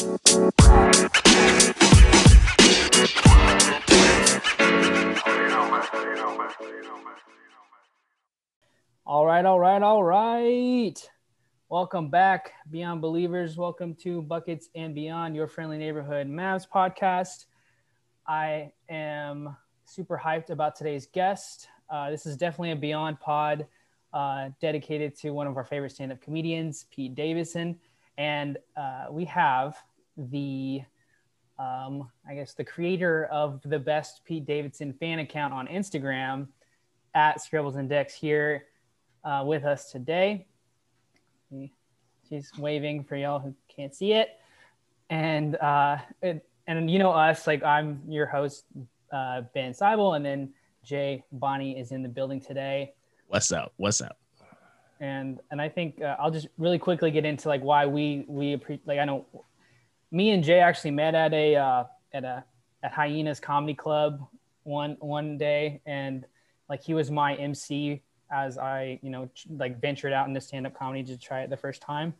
All right, all right, all right. Welcome back, Beyond Believers. Welcome to Buckets and Beyond, your friendly neighborhood Mavs podcast. I am super hyped about today's guest. Uh, this is definitely a Beyond pod uh, dedicated to one of our favorite stand up comedians, Pete Davidson. And uh, we have the, um, I guess, the creator of the best Pete Davidson fan account on Instagram at Scribbles and Dicks here uh, with us today. She's waving for y'all who can't see it. And uh, it, and you know us, like I'm your host, uh, Ben Seibel, and then Jay Bonnie is in the building today. What's up? What's up? And and I think uh, I'll just really quickly get into like why we we appreciate like I know me and Jay actually met at a uh, at a at Hyenas Comedy Club one one day, and like he was my MC as I, you know, like ventured out into stand up comedy to try it the first time.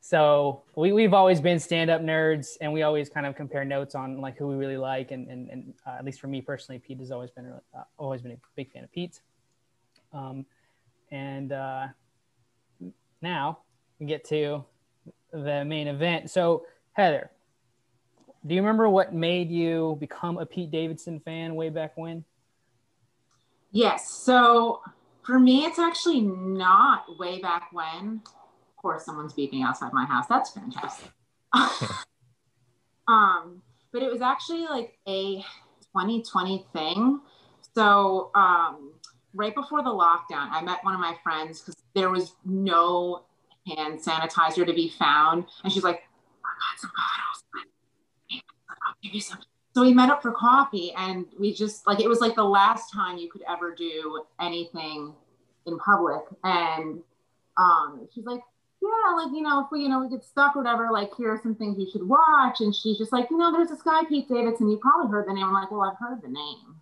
So we, we've always been stand up nerds and we always kind of compare notes on like who we really like. And, and, and uh, at least for me personally, Pete has always been, uh, always been a big fan of Pete. Um, and uh, now we get to the main event. So Heather, do you remember what made you become a Pete Davidson fan way back when? Yes. So for me, it's actually not way back when. Of course, someone's beeping outside my house. That's fantastic. um, but it was actually like a 2020 thing. So um, right before the lockdown, I met one of my friends because there was no hand sanitizer to be found, and she's like, "I got some bottles. I'll give you some." so we met up for coffee and we just like it was like the last time you could ever do anything in public and um she's like yeah like you know if we you know we get stuck whatever like here are some things you should watch and she's just like you know there's this guy pete davidson you probably heard the name i'm like well i've heard the name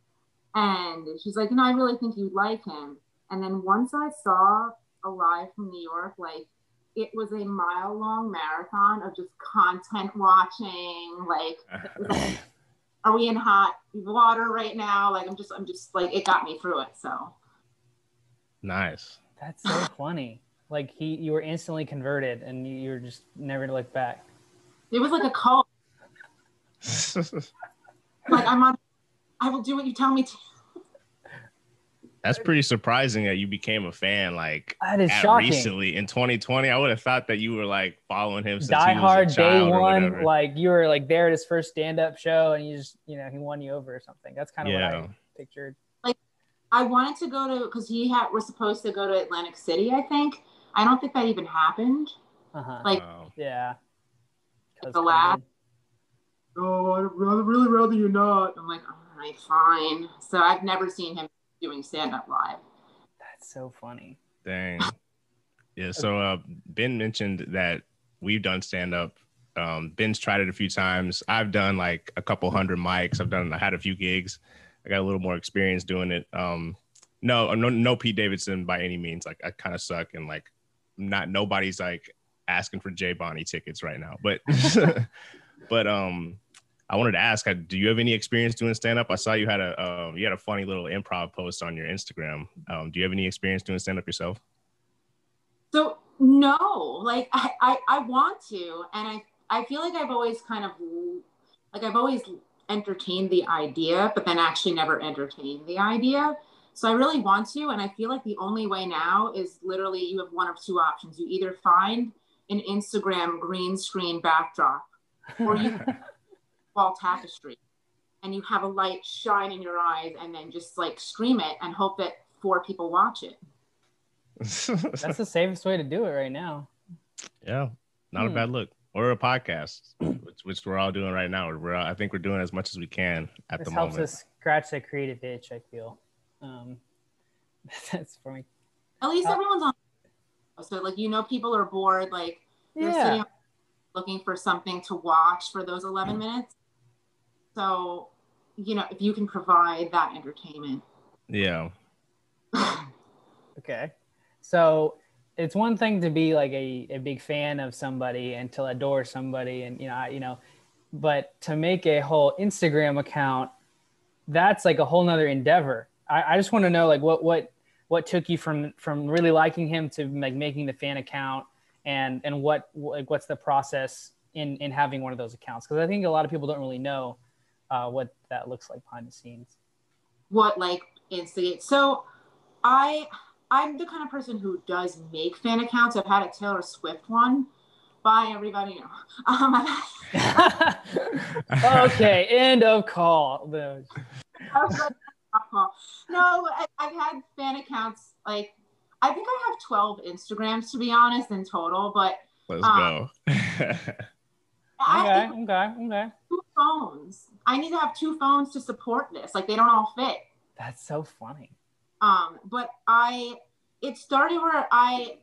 and she's like you know i really think you'd like him and then once i saw a live from new york like it was a mile long marathon of just content watching like are we in hot water right now? Like I'm just I'm just like it got me through it. So nice. That's so funny. Like he you were instantly converted and you, you were just never to look back. It was like a cult. like I'm on I will do what you tell me to. That's pretty surprising that you became a fan like that is shocking. recently in 2020. I would have thought that you were like following him since Die Hard day one. Like you were like there at his first stand up show and you just you know he won you over or something. That's kind of yeah. what I pictured. Like I wanted to go to because he had was supposed to go to Atlantic City. I think I don't think that even happened. Uh-huh. Like oh. yeah, the last. Oh, I'd rather really rather you not. I'm like, all right, fine. So I've never seen him doing stand up live. That's so funny. Dang. Yeah. So uh, Ben mentioned that we've done stand up. Um, Ben's tried it a few times. I've done like a couple hundred mics. I've done. I had a few gigs. I got a little more experience doing it. Um, no, no, no Pete Davidson by any means. Like I kind of suck and like not nobody's like asking for Jay Bonnie tickets right now. But but um I wanted to ask, uh, do you have any experience doing stand up? I saw you had a um, you had a funny little improv post on your Instagram. Um, do you have any experience doing stand up yourself? So no, like I, I, I want to, and I I feel like I've always kind of like I've always entertained the idea, but then actually never entertained the idea. So I really want to, and I feel like the only way now is literally you have one of two options. You either find an Instagram green screen backdrop, or you wall tapestry and you have a light shine in your eyes and then just like scream it and hope that four people watch it. That's the safest way to do it right now. Yeah, not hmm. a bad look. Or a podcast, which, which we're all doing right now. We're I think we're doing as much as we can at this the moment. It helps moment. us scratch that creative itch. I feel. Um, that's for me. At least uh, everyone's on. So like you know, people are bored. Like they're yeah. sitting looking for something to watch for those 11 minutes so, you know, if you can provide that entertainment. Yeah. okay. So, it's one thing to be like a, a big fan of somebody and to adore somebody and you know I, you know but to make a whole instagram account that's like a whole nother endeavor i, I just want to know like what what what took you from from really liking him to like making the fan account and and what like what's the process in in having one of those accounts because i think a lot of people don't really know uh, what that looks like behind the scenes. What like instigate so i i'm the kind of person who does make fan accounts. I've had a taylor swift one. Bye everybody. Um, okay end of call no I, i've had fan accounts like i think i have 12 instagrams to be honest in total but let's um, go I, okay okay okay. two phones. I need to have two phones to support this. Like they don't all fit. That's so funny. Um but i it started where i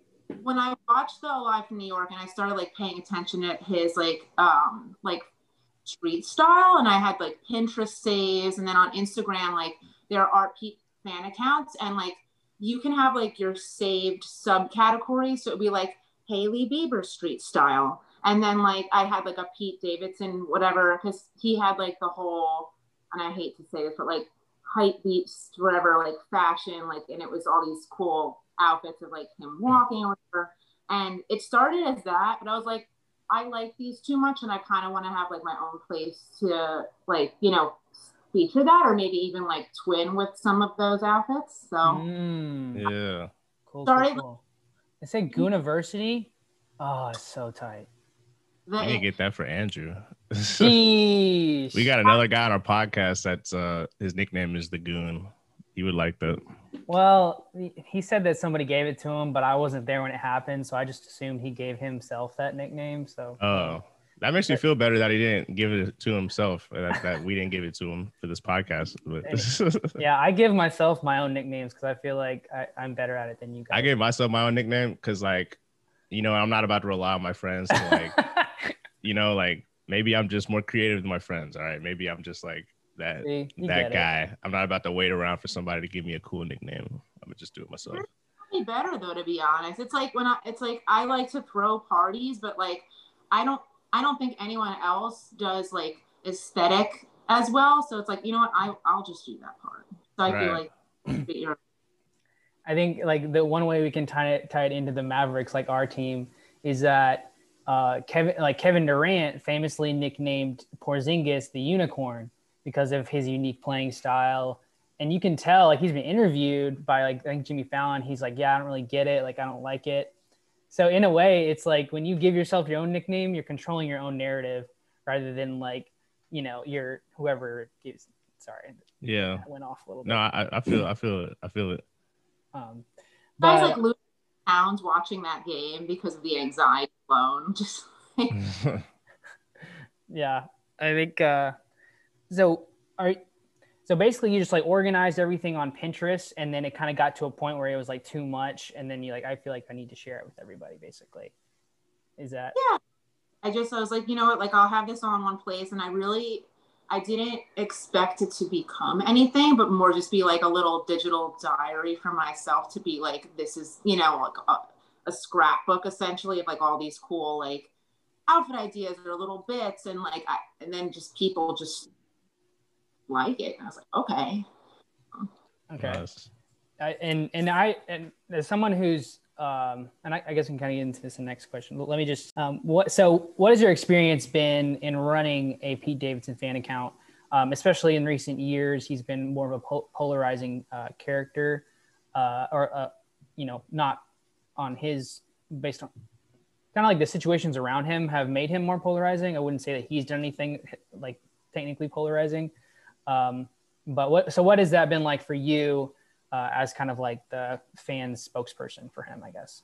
when I watched the Live from New York and I started like paying attention to his like um like street style and I had like Pinterest saves and then on Instagram like there are Pete fan accounts and like you can have like your saved subcategories. So it'd be like Hailey Bieber street style and then like I had like a Pete Davidson whatever because he had like the whole and I hate to say this but like hypebeast whatever like fashion like and it was all these cool outfits of like him walking or whatever. And it started as that, but I was like, I like these too much and I kind of want to have like my own place to like, you know, feature that or maybe even like twin with some of those outfits. So mm. yeah. Cool, Sorry. Cool, cool. I said Gooniversity. Oh, it's so tight. We need to get that for Andrew. we got another guy on our podcast that's uh his nickname is the Goon. He would like that. Well, he said that somebody gave it to him, but I wasn't there when it happened, so I just assumed he gave himself that nickname. So. Oh, that makes me feel better that he didn't give it to himself. That, that we didn't give it to him for this podcast. But yeah, I give myself my own nicknames because I feel like I, am better at it than you guys. I gave myself my own nickname because, like, you know, I'm not about to rely on my friends to like, you know, like maybe I'm just more creative than my friends. All right, maybe I'm just like that See, that guy. It. I'm not about to wait around for somebody to give me a cool nickname. I'm gonna just do it myself. It's better though, to be honest. It's like when I, it's like I like to throw parties, but like I don't, I don't think anyone else does like aesthetic as well. So it's like you know what, I I'll just do that part. So I right. feel like I think like the one way we can tie it tie it into the Mavericks, like our team, is that uh, Kevin like Kevin Durant famously nicknamed Porzingis the unicorn because of his unique playing style. And you can tell, like, he's been interviewed by, like, I think Jimmy Fallon. He's like, yeah, I don't really get it. Like, I don't like it. So, in a way, it's like when you give yourself your own nickname, you're controlling your own narrative rather than, like, you know, your whoever gives. Sorry. Yeah. I went off a little bit. No, I, I feel, I feel it. I feel it. Um, but, I was like losing pounds watching that game because of the anxiety alone. Just like... yeah, I think uh, so are so basically you just like organized everything on Pinterest and then it kind of got to a point where it was like too much and then you like I feel like I need to share it with everybody basically. Is that Yeah. I just I was like, you know what, like I'll have this on one place and I really I didn't expect it to become anything, but more just be like a little digital diary for myself to be like, this is, you know, like a, a scrapbook essentially of like all these cool like outfit ideas or little bits and like I, and then just people just like it. And I was like, okay. Okay. Nice. I, and and I and as someone who's um, and I, I, guess we can kind of get into this in the next question. But let me just um, what so what has your experience been in running a Pete Davidson fan account, um, especially in recent years? He's been more of a pol- polarizing uh, character, uh, or uh, you know, not on his based on kind of like the situations around him have made him more polarizing. I wouldn't say that he's done anything like technically polarizing, um, but what so what has that been like for you uh, as kind of like the fan spokesperson for him, I guess?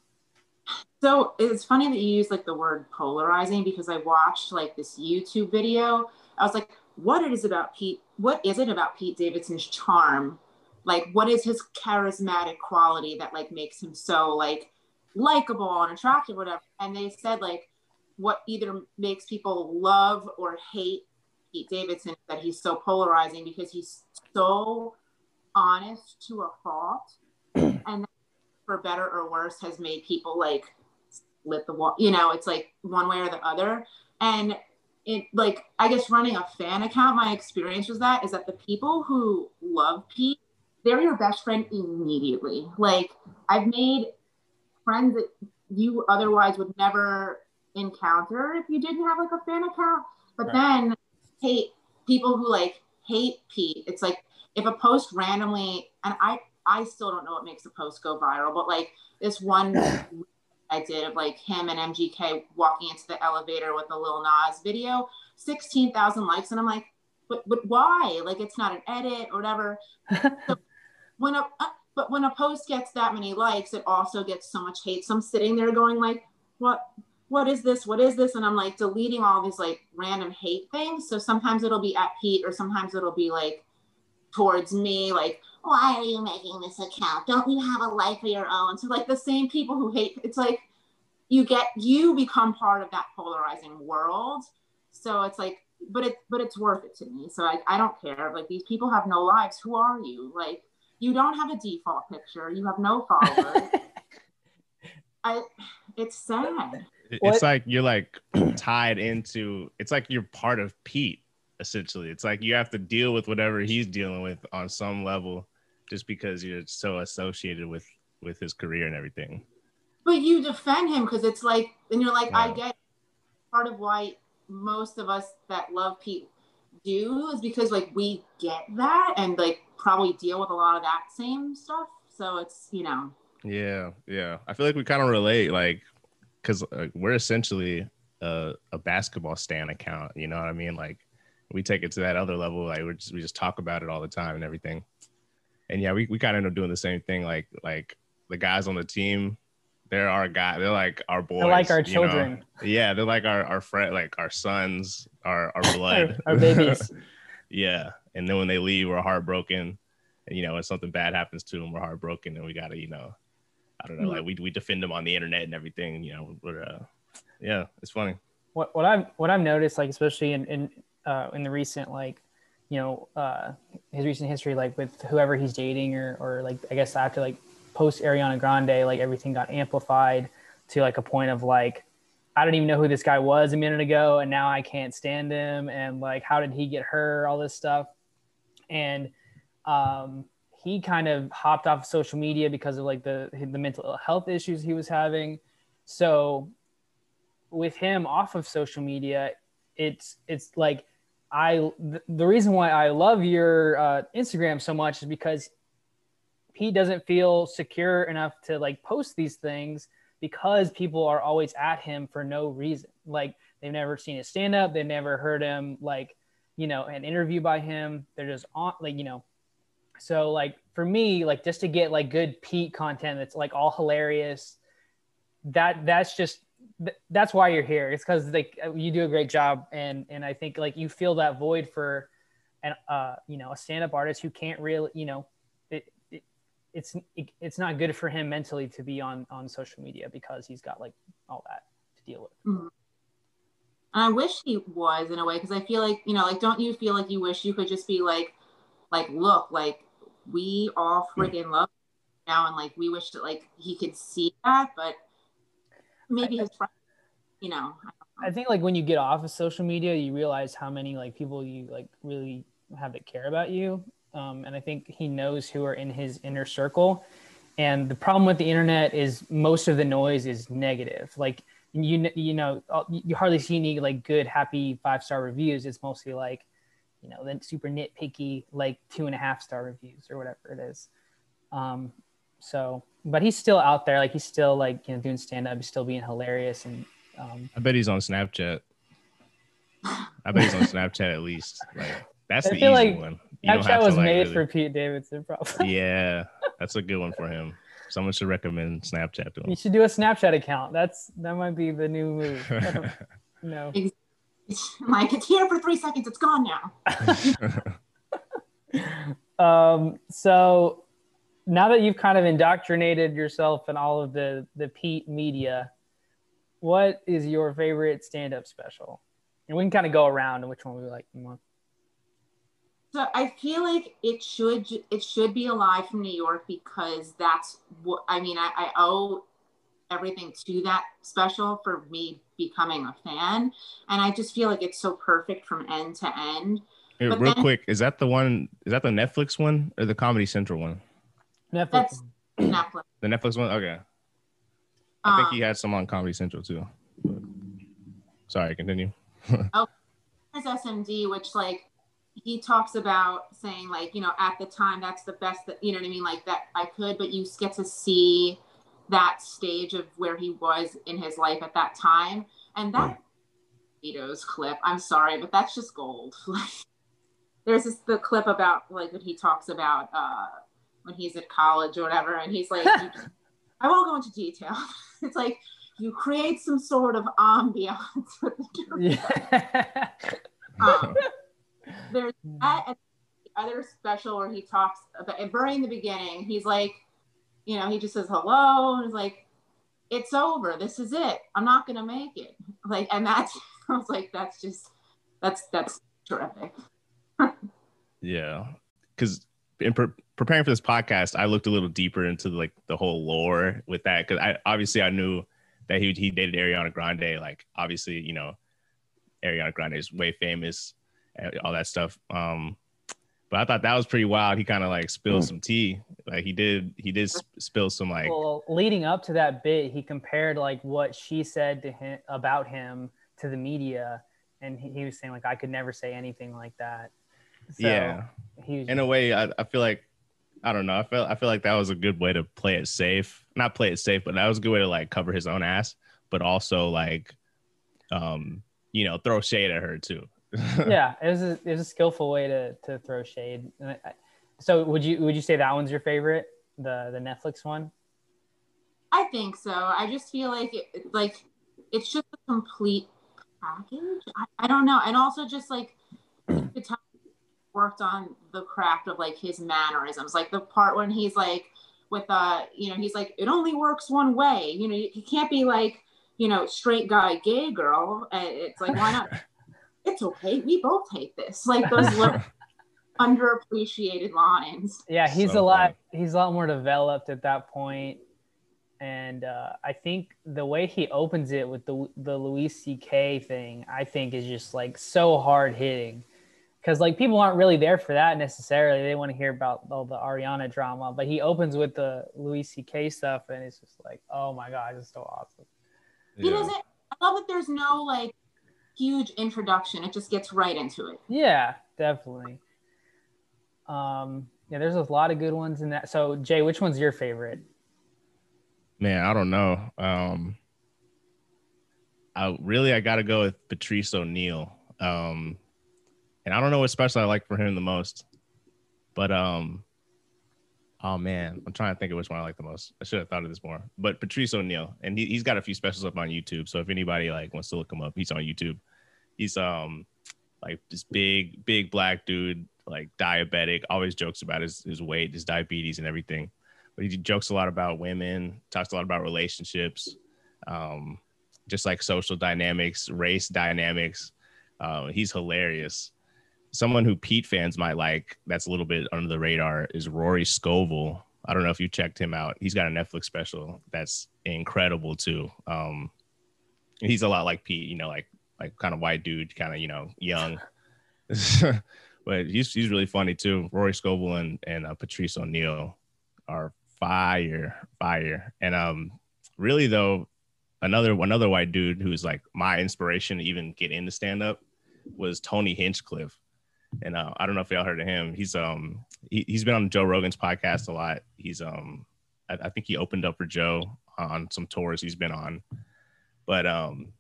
So it's funny that you use like the word polarizing because I watched like this YouTube video. I was like, what it is about Pete? What is it about Pete Davidson's charm? Like, what is his charismatic quality that like makes him so like likable and attractive, whatever? And they said like, what either makes people love or hate Pete Davidson that he's so polarizing because he's so honest to a fault. and for better or worse, has made people like split the wall. You know, it's like one way or the other. And it like I guess running a fan account, my experience was that is that the people who love Pete, they're your best friend immediately. Like I've made friends that you otherwise would never encounter if you didn't have like a fan account. But right. then hate people who like hate Pete. It's like if a post randomly and I I still don't know what makes a post go viral, but like this one I did of like him and MGK walking into the elevator with a Lil Nas video, 16,000 likes. And I'm like, but, but why? Like, it's not an edit or whatever. so when a, uh, but when a post gets that many likes, it also gets so much hate. So I'm sitting there going like, what, what is this? What is this? And I'm like deleting all these like random hate things. So sometimes it'll be at Pete or sometimes it'll be like towards me, like, why are you making this account? Don't you have a life of your own? So like the same people who hate, it's like you get you become part of that polarizing world. So it's like, but it but it's worth it to me. So I, I don't care. Like these people have no lives. Who are you? Like you don't have a default picture. You have no followers. I it's sad. It's what? like you're like tied into it's like you're part of Pete essentially. It's like you have to deal with whatever he's dealing with on some level just because you're so associated with with his career and everything. But you defend him because it's like, and you're like, I get part of why most of us that love Pete do is because like we get that and like probably deal with a lot of that same stuff. So it's you know. Yeah, yeah. I feel like we kind of relate, like, because uh, we're essentially a, a basketball stand account. You know what I mean? Like, we take it to that other level. Like, we just we just talk about it all the time and everything and yeah, we, we kind of end up doing the same thing. Like like the guys on the team, they're our guy. They're like our boys. They're like our children. Know? Yeah, they're like our our friend, like our sons, our our blood, our, our babies. yeah, and then when they leave, we're heartbroken. And you know, when something bad happens to them, we're heartbroken, and we gotta, you know, I don't know, mm-hmm. like we we defend them on the internet and everything. You know, we're uh, yeah, it's funny. What what I've what I've noticed, like especially in in uh, in the recent like you know uh, his recent history like with whoever he's dating or or like i guess after like post ariana grande like everything got amplified to like a point of like i don't even know who this guy was a minute ago and now i can't stand him and like how did he get her all this stuff? And um he kind of hopped off social media because of like the the mental health issues he was having. So with him off of social media it's it's like I the reason why I love your uh, Instagram so much is because he doesn't feel secure enough to like post these things because people are always at him for no reason. Like they've never seen his stand up, they've never heard him like you know an interview by him. They're just on like you know. So like for me, like just to get like good Pete content that's like all hilarious, that that's just that's why you're here. It's because like you do a great job, and and I think like you feel that void for, an uh you know a stand up artist who can't really you know, it, it it's it, it's not good for him mentally to be on on social media because he's got like all that to deal with. Mm-hmm. I wish he was in a way because I feel like you know like don't you feel like you wish you could just be like like look like we all freaking love now and like we wish that like he could see that but maybe his friends, you know. I think like when you get off of social media, you realize how many like people you like really have that care about you. Um, and I think he knows who are in his inner circle. And the problem with the internet is most of the noise is negative. Like you, you know, you hardly see any like good, happy five star reviews. It's mostly like, you know, then super nitpicky, like two and a half star reviews or whatever it is. Um, so, but he's still out there. Like he's still like you know doing stand up. He's still being hilarious. And um, I bet he's on Snapchat. I bet he's on Snapchat at least. Like that's I the easy like one. You Snapchat was like, made really... for Pete Davidson, probably. yeah, that's a good one for him. Someone should recommend Snapchat to him. You should do a Snapchat account. That's that might be the new move. no. Like it's here for three seconds. It's gone now. um. So now that you've kind of indoctrinated yourself in all of the the Pete media, what is your favorite stand-up special? And we can kind of go around and which one we like more. So I feel like it should it should be alive from New York because that's what I mean. I, I owe everything to that special for me becoming a fan, and I just feel like it's so perfect from end to end. Hey, real then- quick, is that the one? Is that the Netflix one or the Comedy Central one? Netflix. That's Netflix. The Netflix one. Okay, I think Um, he had some on Comedy Central too. But- Sorry, continue. Oh, his SMD, which like he talks about saying like you know at the time that's the best that you know what I mean like that I could, but you get to see that stage of where he was in his life at that time, and that Vito's clip. I'm sorry, but that's just gold. Like there's this the clip about like when he talks about uh when he's at college or whatever, and he's like. you- I won't go into detail. It's like you create some sort of ambiance with the yeah. um, there's that and the other special where he talks about and very in the beginning he's like you know he just says hello and he's like it's over this is it i'm not gonna make it like and that's i was like that's just that's that's terrific Yeah, because in pre- preparing for this podcast, I looked a little deeper into like the whole lore with that because I obviously I knew that he he dated Ariana Grande. Like obviously, you know, Ariana Grande is way famous, and all that stuff. Um, but I thought that was pretty wild. He kind of like spilled some tea. Like he did, he did sp- spill some like well, leading up to that bit, he compared like what she said to him about him to the media, and he, he was saying like I could never say anything like that. So yeah. he was in a way I, I feel like i don't know. I feel i feel like that was a good way to play it safe. Not play it safe but that was a good way to like cover his own ass but also like um you know throw shade at her too. Yeah, it was a, it was a skillful way to to throw shade. And I, I- so would you would you say that one's your favorite, the the Netflix one? i think so. I just feel like it like it's just a complete package. I, I don't know. And also just like the time worked on the craft of like his mannerisms like the part when he's like with uh you know he's like it only works one way you know he can't be like you know straight guy gay girl and it's like why not it's okay we both hate this like those little underappreciated lines Yeah, he's So a lot. funny. He's a lot more developed at that point, and uh, I think the way he opens it with the the Louis C.K. thing, I think is just like so hard hitting, because like people aren't really there for that necessarily. They want to hear about all the Ariana drama, but he opens with the Louis C.K. stuff, and it's just like, oh my god, it's so awesome. he doesn't i love that there's no like huge introduction it just gets right into it Yeah, definitely. Um, yeah, there's a lot of good ones in that. So Jay, which one's your favorite? man i don't know um i really i gotta go with patrice o'neal um and i don't know what special i like for him the most but um oh man i'm trying to think of which one i like the most. I should have thought of this more but patrice o'neal and he, he's got a few specials up on youtube. So if anybody like wants to look him up he's on youtube. He's um like this big big black dude like diabetic always jokes about his, his weight his diabetes and everything. But he jokes a lot about women talks a lot about relationships um just like social dynamics race dynamics. Uh, he's hilarious someone who Pete fans might like that's a little bit under the radar is Rory Scovel. I don't know if you checked him out. He's got a Netflix special that's incredible too. Um, he's a lot like Pete, you know, like like kind of white dude, kind of you know young, but he's he's really funny too. Rory Scovel and and uh, Patrice O'Neal are fire, fire, and um, really though, another another white dude who's like my inspiration to even get into stand up was Tony Hinchcliffe and uh, I don't know if y'all heard of him. He's um he, he's been on Joe Rogan's podcast a lot. He's um I, I think he opened up for Joe on some tours he's been on, but um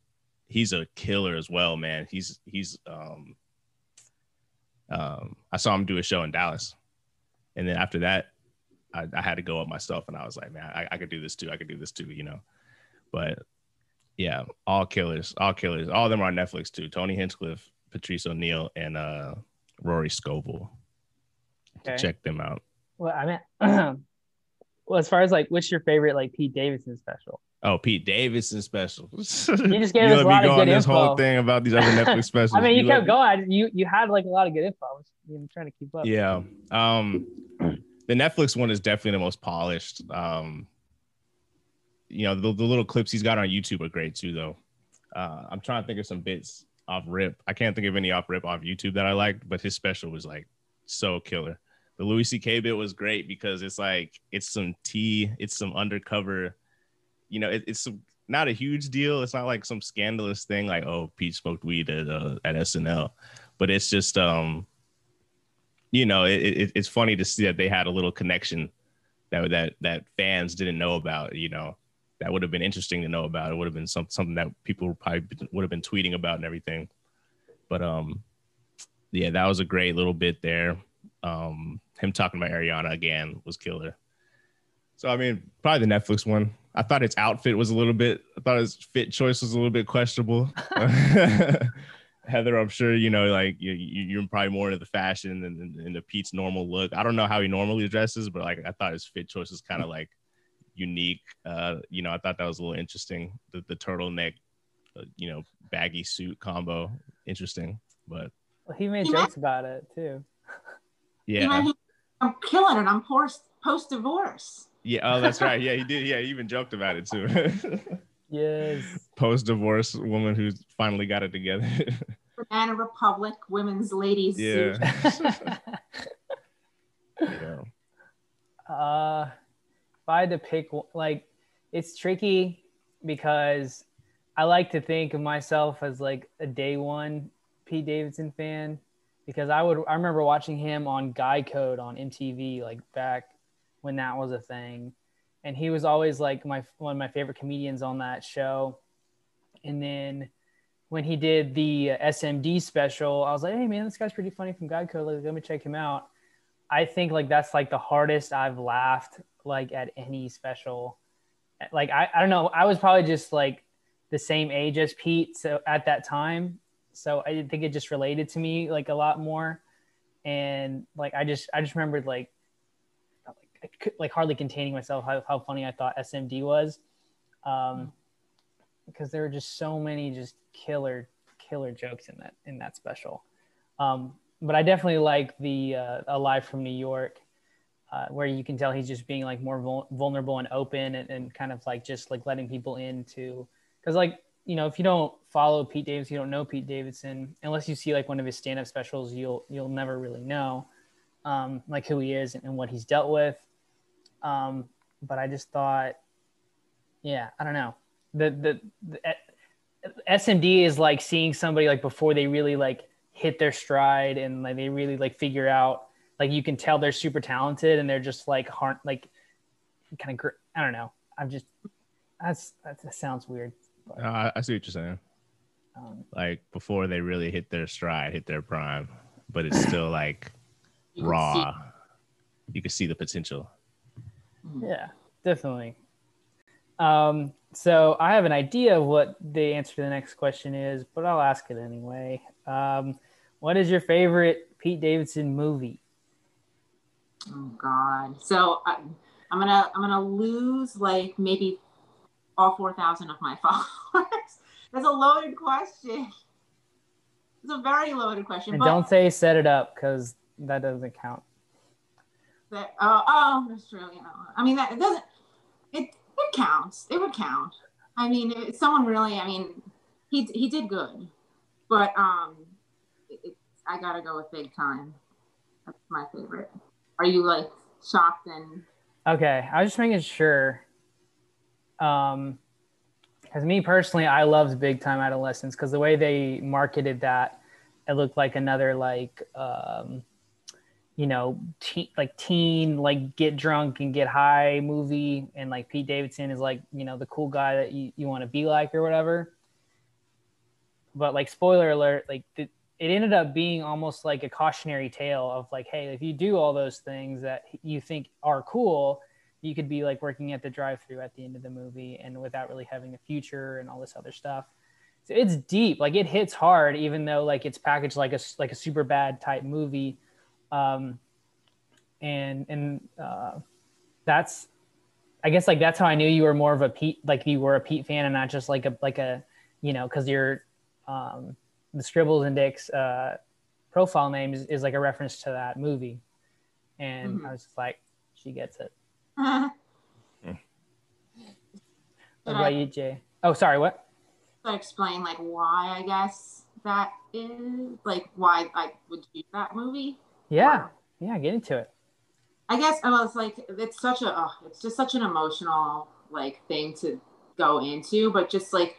he's a killer as well, man. He's he's um um I saw him do a show in Dallas, and then after that, I, I had to go up myself, and I was like, man, I, I could do this too. I could do this too, you know. But yeah, all killers, all killers. All of them are on Netflix too. Tony Hinchcliffe, Patrice O'Neal, and uh Rory Scovel. Okay. Check them out. Well, I mean, well, as far as like, what's your favorite like Pete Davidson special? Oh, Pete Davidson special. You just gave us a lot of good this info. whole thing about these other Netflix specials. I mean, you, let kept going. You you had like a lot of good info. I was I'm trying to keep up. Yeah. Um the Netflix one is definitely the most polished. Um you know, the, the little clips he's got on YouTube are great too though. Uh I'm trying to think of some bits off rip. I can't think of any off rip off YouTube that I liked, but his special was like so killer. The Louis C.K. bit was great because it's like it's some tea, it's some undercover, you know, it, it's some not a huge deal. It's not like some scandalous thing like, oh, Pete smoked weed at uh, at SNL, but it's just um you know, it, it, it's funny to see that they had a little connection that that that fans didn't know about. You know, that would have been interesting to know about. It would have been some, something that people probably would have been tweeting about and everything. But um, yeah, that was a great little bit there. Um, him talking about Ariana again was killer. So I mean, probably the Netflix one. I thought its outfit was a little bit. I thought his fit choice was a little bit questionable. Heather, I'm sure you know, like you, you- you're probably more into the fashion than than into Pete's normal look. I don't know how he normally dresses, but like I thought his fit choice was kind of like unique. Uh, you know, I thought that was a little interesting. The the turtleneck, uh, you know, baggy suit combo, interesting. But Well, he made He might- jokes about it too. Yeah, know, he- I'm killing it. I'm post post divorce. yeah. Oh, that's right. Yeah, he did. Yeah, he even joked about it too. Yes. Post divorce woman who's finally got it together. Banana Republic women's ladies suit. yeah. yeah. Uh, if I had to pick, like, it's tricky because I like to think of myself as like a day one Pete Davidson fan because I would I remember watching him on Guy Code on MTV like back when that was a thing, and he was always like my one of my favorite comedians on that show, and then. When he did the SMD special, I was like, "Hey man, this guy's pretty funny from Guy Code. Like, let me check him out." I think like that's like the hardest I've laughed like at any special. Like I, I don't know. I was probably just like the same age as Pete so at that time. So I think it just related to me like a lot more. And like I just I just remembered like like, I could, like hardly containing myself how, how funny I thought SMD was. Um because there were just so many just killer killer jokes in that in that special. Um, but I definitely like the uh, Alive from New York, uh, where you can tell he's just being like more vul- vulnerable and open and, and kind of like just like letting people in into because like you know if you don't follow Pete Davidson, you don't know Pete Davidson unless you see like one of his stand-up specials, you'll you'll never really know um, like who he is and, what he's dealt with. Um, but I just thought, yeah, I don't know the the, the eh, SMD is like seeing somebody like before they really like hit their stride and like they really like figure out like you can tell they're super talented and they're just like hard like kind of gr- I don't know. I'm just that's that sounds weird. But, No, I, I see what you're saying. um, Like before they really hit their stride, hit their prime, but it's still like You can raw. You can see the potential. yeah, definitely. Um, so I have an idea of what the answer to the next question is, but I'll ask it anyway. Um, what is your favorite Pete Davidson movie? Oh God. So I, I'm gonna I'm gonna lose like maybe all four thousand of my followers. That's a loaded question. It's a very loaded question. And but don't say set it up because that doesn't count. that, oh, oh, that's true. You know, I mean that it doesn't. It it counts. It would count. I mean, someone really. I mean, he he did good, but um, it, it, I gotta go with Big Time. That's my favorite. Are you like shocked and Okay, I was just making sure. Um, because me personally, I loved Big Time Adolescence because the way they marketed that, it looked like another like, um, you know, teen, like teen, like get drunk and get high movie, and like Pete Davidson is like, you know, the cool guy that you, you want to be like or whatever. But like, spoiler alert, like the, it ended up being almost like a cautionary tale of like, hey, if you do all those things that you think are cool, you could be like working at the drive-through at the end of the movie and without really having a future and all this other stuff. So it's deep, like it hits hard, even though like it's packaged like a like a super bad type movie, um, and and uh, that's I guess like that's how I knew you were more of a Pete, like you were a Pete fan and not just like a like a, you know, because you're um, the Scribbles and Dicks uh, profile name is, is like a reference to that movie, and Mhm. I was just like, she gets it. What about I, you, Jay? Oh, sorry, what? I explain like why I guess that is like why I would choose that movie? Yeah, yeah, get into it. I guess I was like, it's such a, oh, it's just such an emotional like thing to go into, but just like,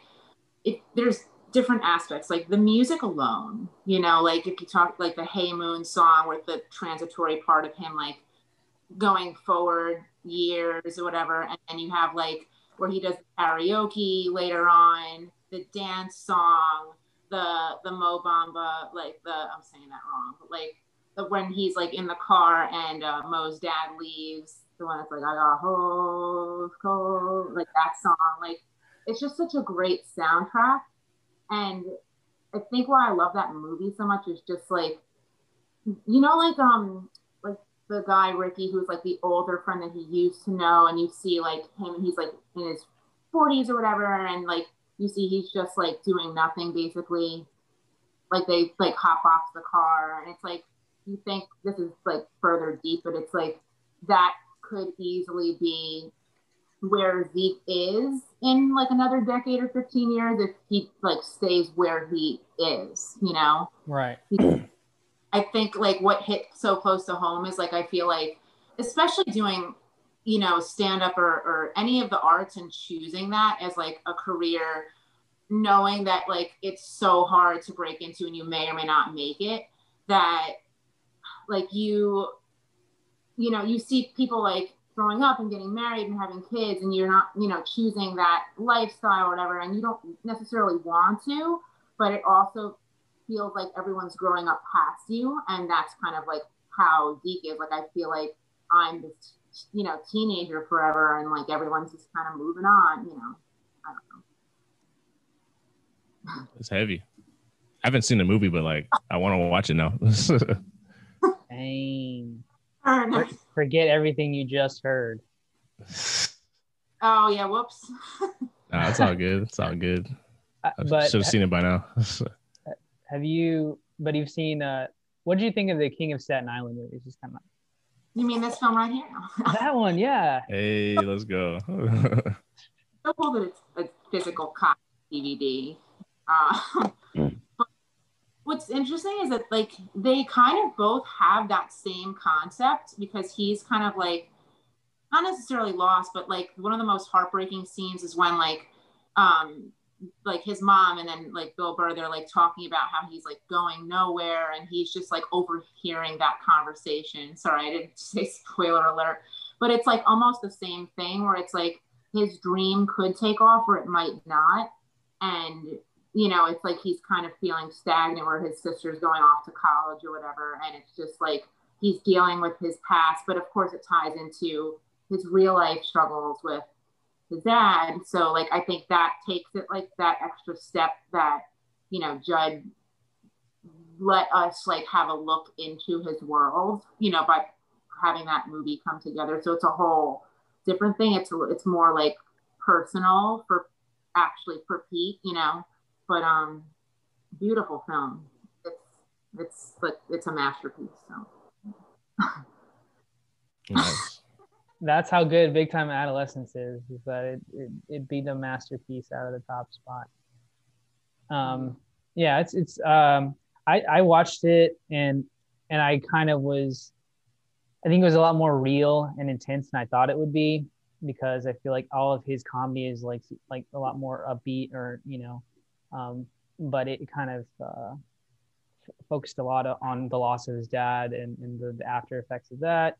it there's different aspects, like the music alone, you know, like if you talk like the Hey Moon song with the transitory part of him like going forward years or whatever, and then you have like where he does karaoke later on, the dance song, the the Mo Bamba, like the I'm saying that wrong, but like the when he's like in the car and uh, Mo's dad leaves, the one that's like I got hoes cold, like that song, like it's just such a great soundtrack, and I think why I love that movie so much is just like, you know, like um like the guy Ricky who's like the older friend that he used to know, and you see like him, and he's like in his 40s or whatever, and like you see he's just like doing nothing basically, like they like hop off the car, and it's like you think this is like further deep, but it's like that could easily be where Zeke is in like another decade or 15 years if he like stays where he is, you know? Right. I think like what hit so close to home is like I feel like especially doing you know stand up or, or any of the arts and choosing that as like a career knowing that like it's so hard to break into and you may or may not make it that like you you know you see people like growing up and getting married and having kids and you're not you know choosing that lifestyle or whatever and you don't necessarily want to but it also feels like everyone's growing up past you and that's kind of like how Zeke is like I feel like I'm this you know teenager forever and like everyone's just kind of moving on you know I don't know It's heavy. I haven't seen the movie, but like I want to watch it now. Dang. Fair enough. Forget everything you just heard. oh yeah whoops nah, it's all good. It's all good. Uh, I but should have seen it by now. have you? But you've seen. Uh, what did you think of the King of Staten Island movies? Just kind of you mean this film right here that one, yeah. hey, let's go. so cool that it's a physical copy DVD. Uh, but what's interesting is that like they kind of both have that same concept because he's kind of like not necessarily lost, but like one of the most heartbreaking scenes is when like um like his mom and then like Bill Burr, they're like talking about how he's like going nowhere and he's just like overhearing that conversation. Sorry, I didn't say spoiler alert, but it's like almost the same thing where it's like his dream could take off or it might not. And you know, it's like he's kind of feeling stagnant where his sister's going off to college or whatever. And it's just like he's dealing with his past, but of course it ties into his real life struggles with his dad. So like I think that takes it like that extra step that, you know, Judd let us like have a look into his world, you know, by having that movie come together. So it's a whole different thing. It's it's more like personal for actually for Pete, you know. But um beautiful film. It's it's like it's a masterpiece. So nice. That's how good Big Time Adolescence is. Is that it? It, it beat a masterpiece out of the top spot. Um, yeah, it's it's. Um, I I watched it and and I kind of was. I think it was a lot more real and intense than I thought it would be because I feel like all of his comedy is like like a lot more upbeat or you know, um, but it kind of uh, focused a lot on the loss of his dad and, and the, the after effects of that.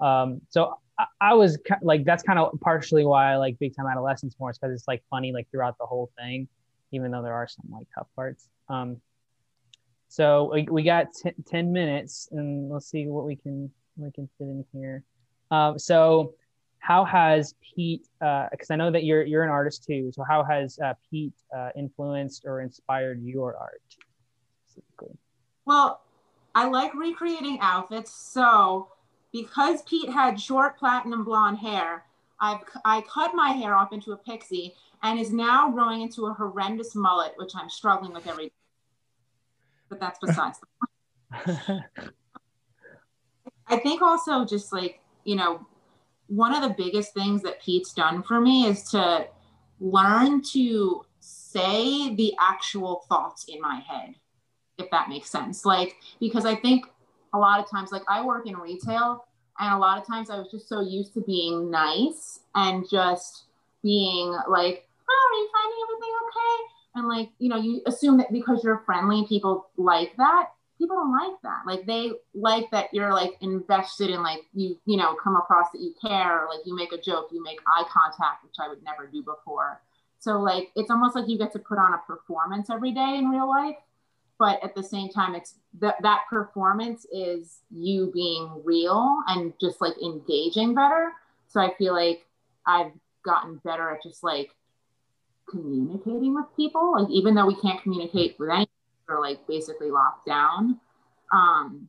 Um, so I, I was like, that's kind of partially why I like Big Time Adolescence more, because it's like funny like throughout the whole thing, even though there are some like tough parts. Um, so we, we got t- 10 minutes and let's see what we can we can fit in here. Um, so how has Pete? Because I know that you're you're an artist too. So how has uh, Pete uh, influenced or inspired your art specifically? Well, I like recreating outfits. So, because Pete had short platinum blonde hair, I've I cut my hair off into a pixie and is now growing into a horrendous mullet, which I'm struggling with every day. But that's besides the point. I think also just like, you know, one of the biggest things that Pete's done for me is to learn to say the actual thoughts in my head, if that makes sense. Like, because I think a lot of times, like, I work in retail, and a lot of times I was just so used to being nice and just being like, oh, are you finding everything okay? And like, you know, you assume that because you're friendly, people like that people don't like that. Like they like that you're like invested in like you, you know, come across that you care, like you make a joke, you make eye contact, which I would never do before. So like it's almost like you get to put on a performance every day in real life. But at the same time, it's that that performance is you being real and just like engaging better. So I feel like I've gotten better at just like communicating with people. Like even though we can't communicate with anyone are like basically locked down. Um,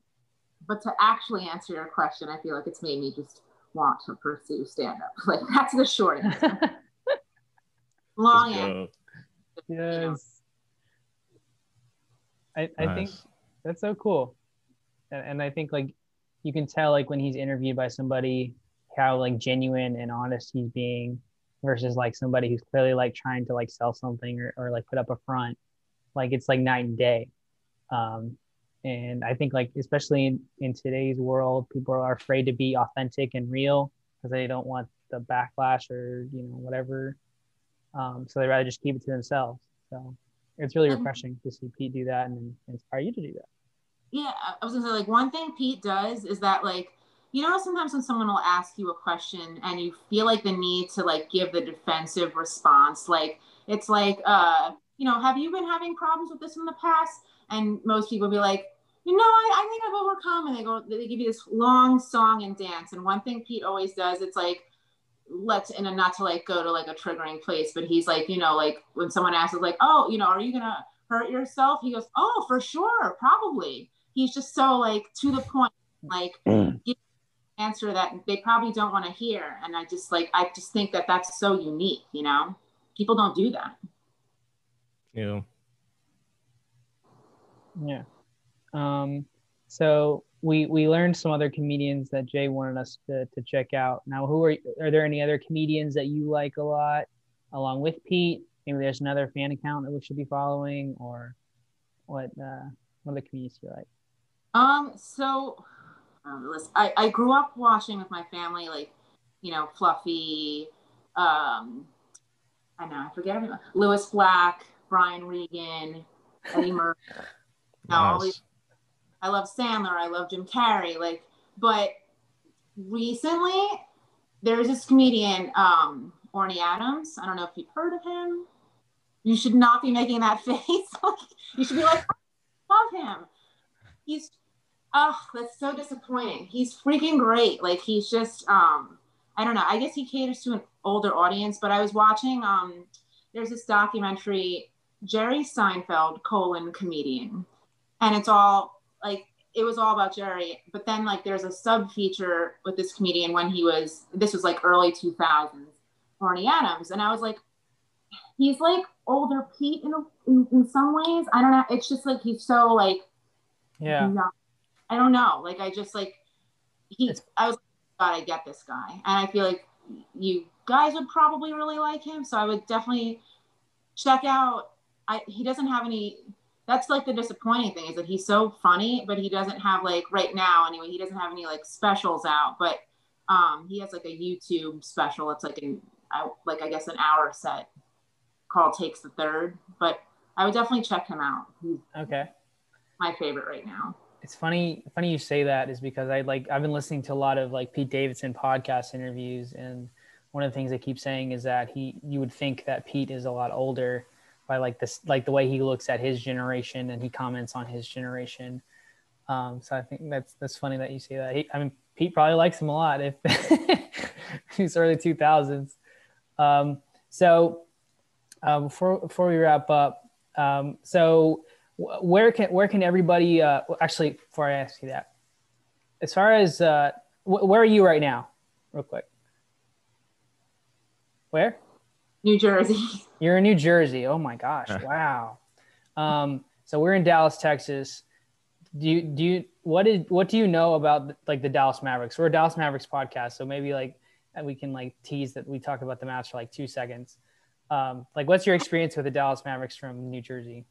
but to actually answer your question, I feel like it's made me just want to pursue stand up. Like that's the short answer. Long answer. Yes. You know. I, I nice. think that's so cool. And, and I think like you can tell like when he's interviewed by somebody how like genuine and honest he's being versus like somebody who's clearly like trying to like sell something or, or like put up a front like it's like night and day. Um, and i think like especially in, in today's world people are afraid to be authentic and real because they don't want the backlash or you know whatever. Um, so they rather just keep it to themselves. So it's really refreshing to see pete do that and inspire you to do that. Yeah i was gonna say like one thing pete does is that like you know sometimes when someone will ask you a question and you feel like the need to like give the defensive response like it's like uh you know, have you been having problems with this in the past? And most people be like, you know, I, I think I've overcome. And they go, they give you this long song and dance. And one thing Pete always does, it's like, let's, and not to like go to like a triggering place, but he's like, you know, like when someone asks, like, oh, you know, are you going to hurt yourself? He goes, oh, for sure, probably. He's just so like to the point, like, mm. answer that they probably don't want to hear. And I just like, I just think that that's so unique, you know? People don't do that. Yeah. Yeah. Um, so we we learned some other comedians that Jay wanted us to, to check out. Now, who are are there any other comedians that you like a lot, along with Pete? Maybe there's another fan account that we should be following, or what? Uh, what other comedians do you like? Um. So, um, I I grew up watching with my family, like you know, Fluffy. Um, I know I forget everyone. Lewis Black. Brian Regan, Eddie Murphy. nice. I love Sandler. I love Jim Carrey. Like, but recently there's this comedian, um, Orny Adams. I don't know if you've heard of him. You should not be making that face. you should be like, I love him. He's, oh, that's so disappointing. He's freaking great. Like, he's just, um, I don't know. I guess he caters to an older audience, but I was watching, um, there's this documentary Jerry Seinfeld colon comedian, and it's all like it was all about Jerry. But then like there's a sub feature with this comedian when he was this was like early 2000s, Orny Adams, and I was like, he's like older Pete in, in, in some ways. I don't know. It's just like he's so like yeah. I don't know. Like I just like he. It's, I was God, I get this guy, and I feel like you guys would probably really like him. So I would definitely check out I he doesn't have any. That's like the disappointing thing is that he's so funny, but he doesn't have like right now anyway. He doesn't have any like specials out, but um, he has like a YouTube special. It's like an I, like I guess an hour set called Takes the Third. But I would definitely check him out. He's okay. My favorite right now. It's funny. Funny you say that is because I like I've been listening to a lot of like Pete Davidson podcast interviews, and one of the things they keep saying is that he you would think that Pete is a lot older by like this like the way he looks at his generation and he comments on his generation. Um, so i think that's that's funny that you say that. He, i mean pete probably likes him a lot if he's early 2000s um, so uh, before before we wrap up um, so where can where can everybody uh, actually before i ask you that as far as uh, where are you right now? Real quick. Where? New Jersey. You're in New Jersey. Oh my gosh! wow. Um, so we're in Dallas, Texas. Do you do you what is what do you know about like the Dallas Mavericks? We're a Dallas Mavericks podcast, so maybe like we can like tease that we talk about the Mavs for like two seconds. Um, like, what's your experience with the Dallas Mavericks from New Jersey?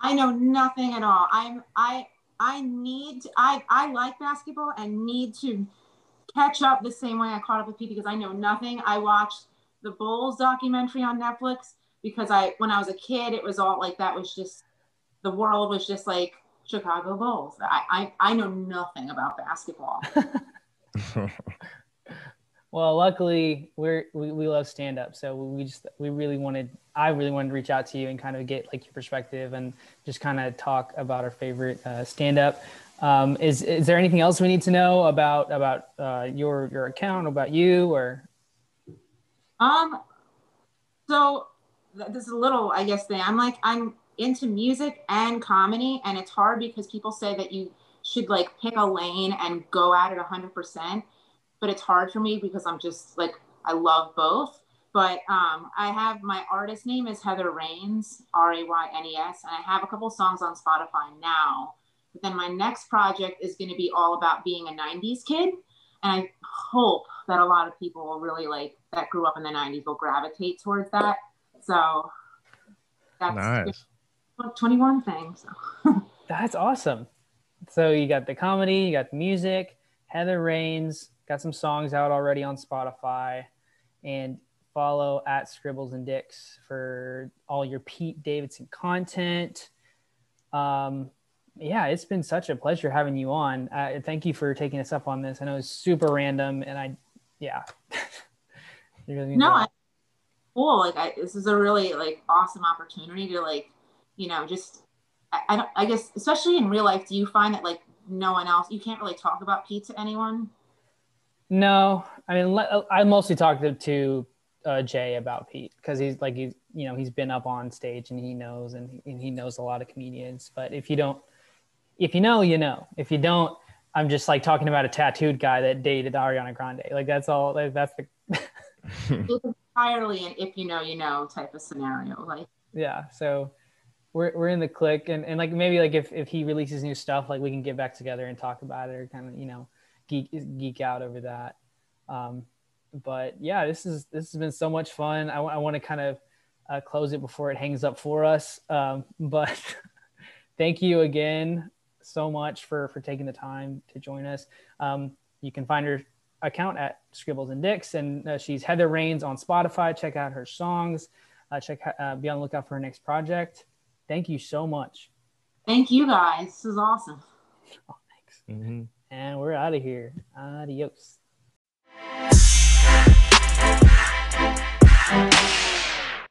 I know nothing at all. I'm I I need I I like basketball and need to catch up the same way I caught up with Pete because I know nothing. I watched the Bulls documentary on Netflix because I when I was a kid it was all like that was just the world was just like Chicago Bulls. I I, I know nothing about basketball. well, luckily we're we, we love stand up, so we just we really wanted I really wanted to reach out to you and kind of get like your perspective and just kind of talk about our favorite uh, stand up. Um, is is there anything else we need to know about about uh, your your account about you or? Um, so this is a little I guess thing. I'm like I'm into music and comedy, and it's hard because people say that you should like pick a lane and go at it 100%. But it's hard for me because I'm just like I love both. But um, I have my artist name is Heather Raynes, R A Y N E S, and I have a couple songs on Spotify now but then my next project is going to be all about being a 90s kid. And I hope that a lot of people will really like that grew up in the 90s will gravitate towards that. So that's nice. 21 things. So. that's awesome. So you got the comedy, you got the music, Heather Raynes, got some songs out already on Spotify, and follow at Scribbles and Dicks for all your Pete Davidson content. Um, yeah, it's been such a pleasure having you on. Uh, thank you for taking us up on this. I know it's super random, and I, yeah. no, I, cool. Like, I, this is a really like awesome opportunity to like, you know, just I, I, I guess especially in real life, do you find that like no one else you can't really talk about Pete to anyone? No, I mean I mostly talk to, to uh, Jay about Pete because he's like he's you know he's been up on stage and he knows and he, and he knows a lot of comedians. But if you don't if you know, you know. If you don't, I'm just like talking about a tattooed guy that dated Ariana Grande. Like that's all. Like, that's the. entirely an if you know, you know type of scenario. Like. Yeah. So. We're, we're in the click and, and like maybe like if, if he releases new stuff like we can get back together and talk about it or kind of you know geek geek out over that um, but yeah this is this has been so much fun i, I want to kind of uh, close it before it hangs up for us um, but thank you again so much for for taking the time to join us. Um, you can find her account at Scribbles and Dicks, and uh, she's Heather Raynes on Spotify. Check out her songs. Uh, check uh, be on the lookout for her next project. Thank you so much. Thank you guys. This is awesome. Oh, thanks. Mm-hmm. And we're out of here. Adios.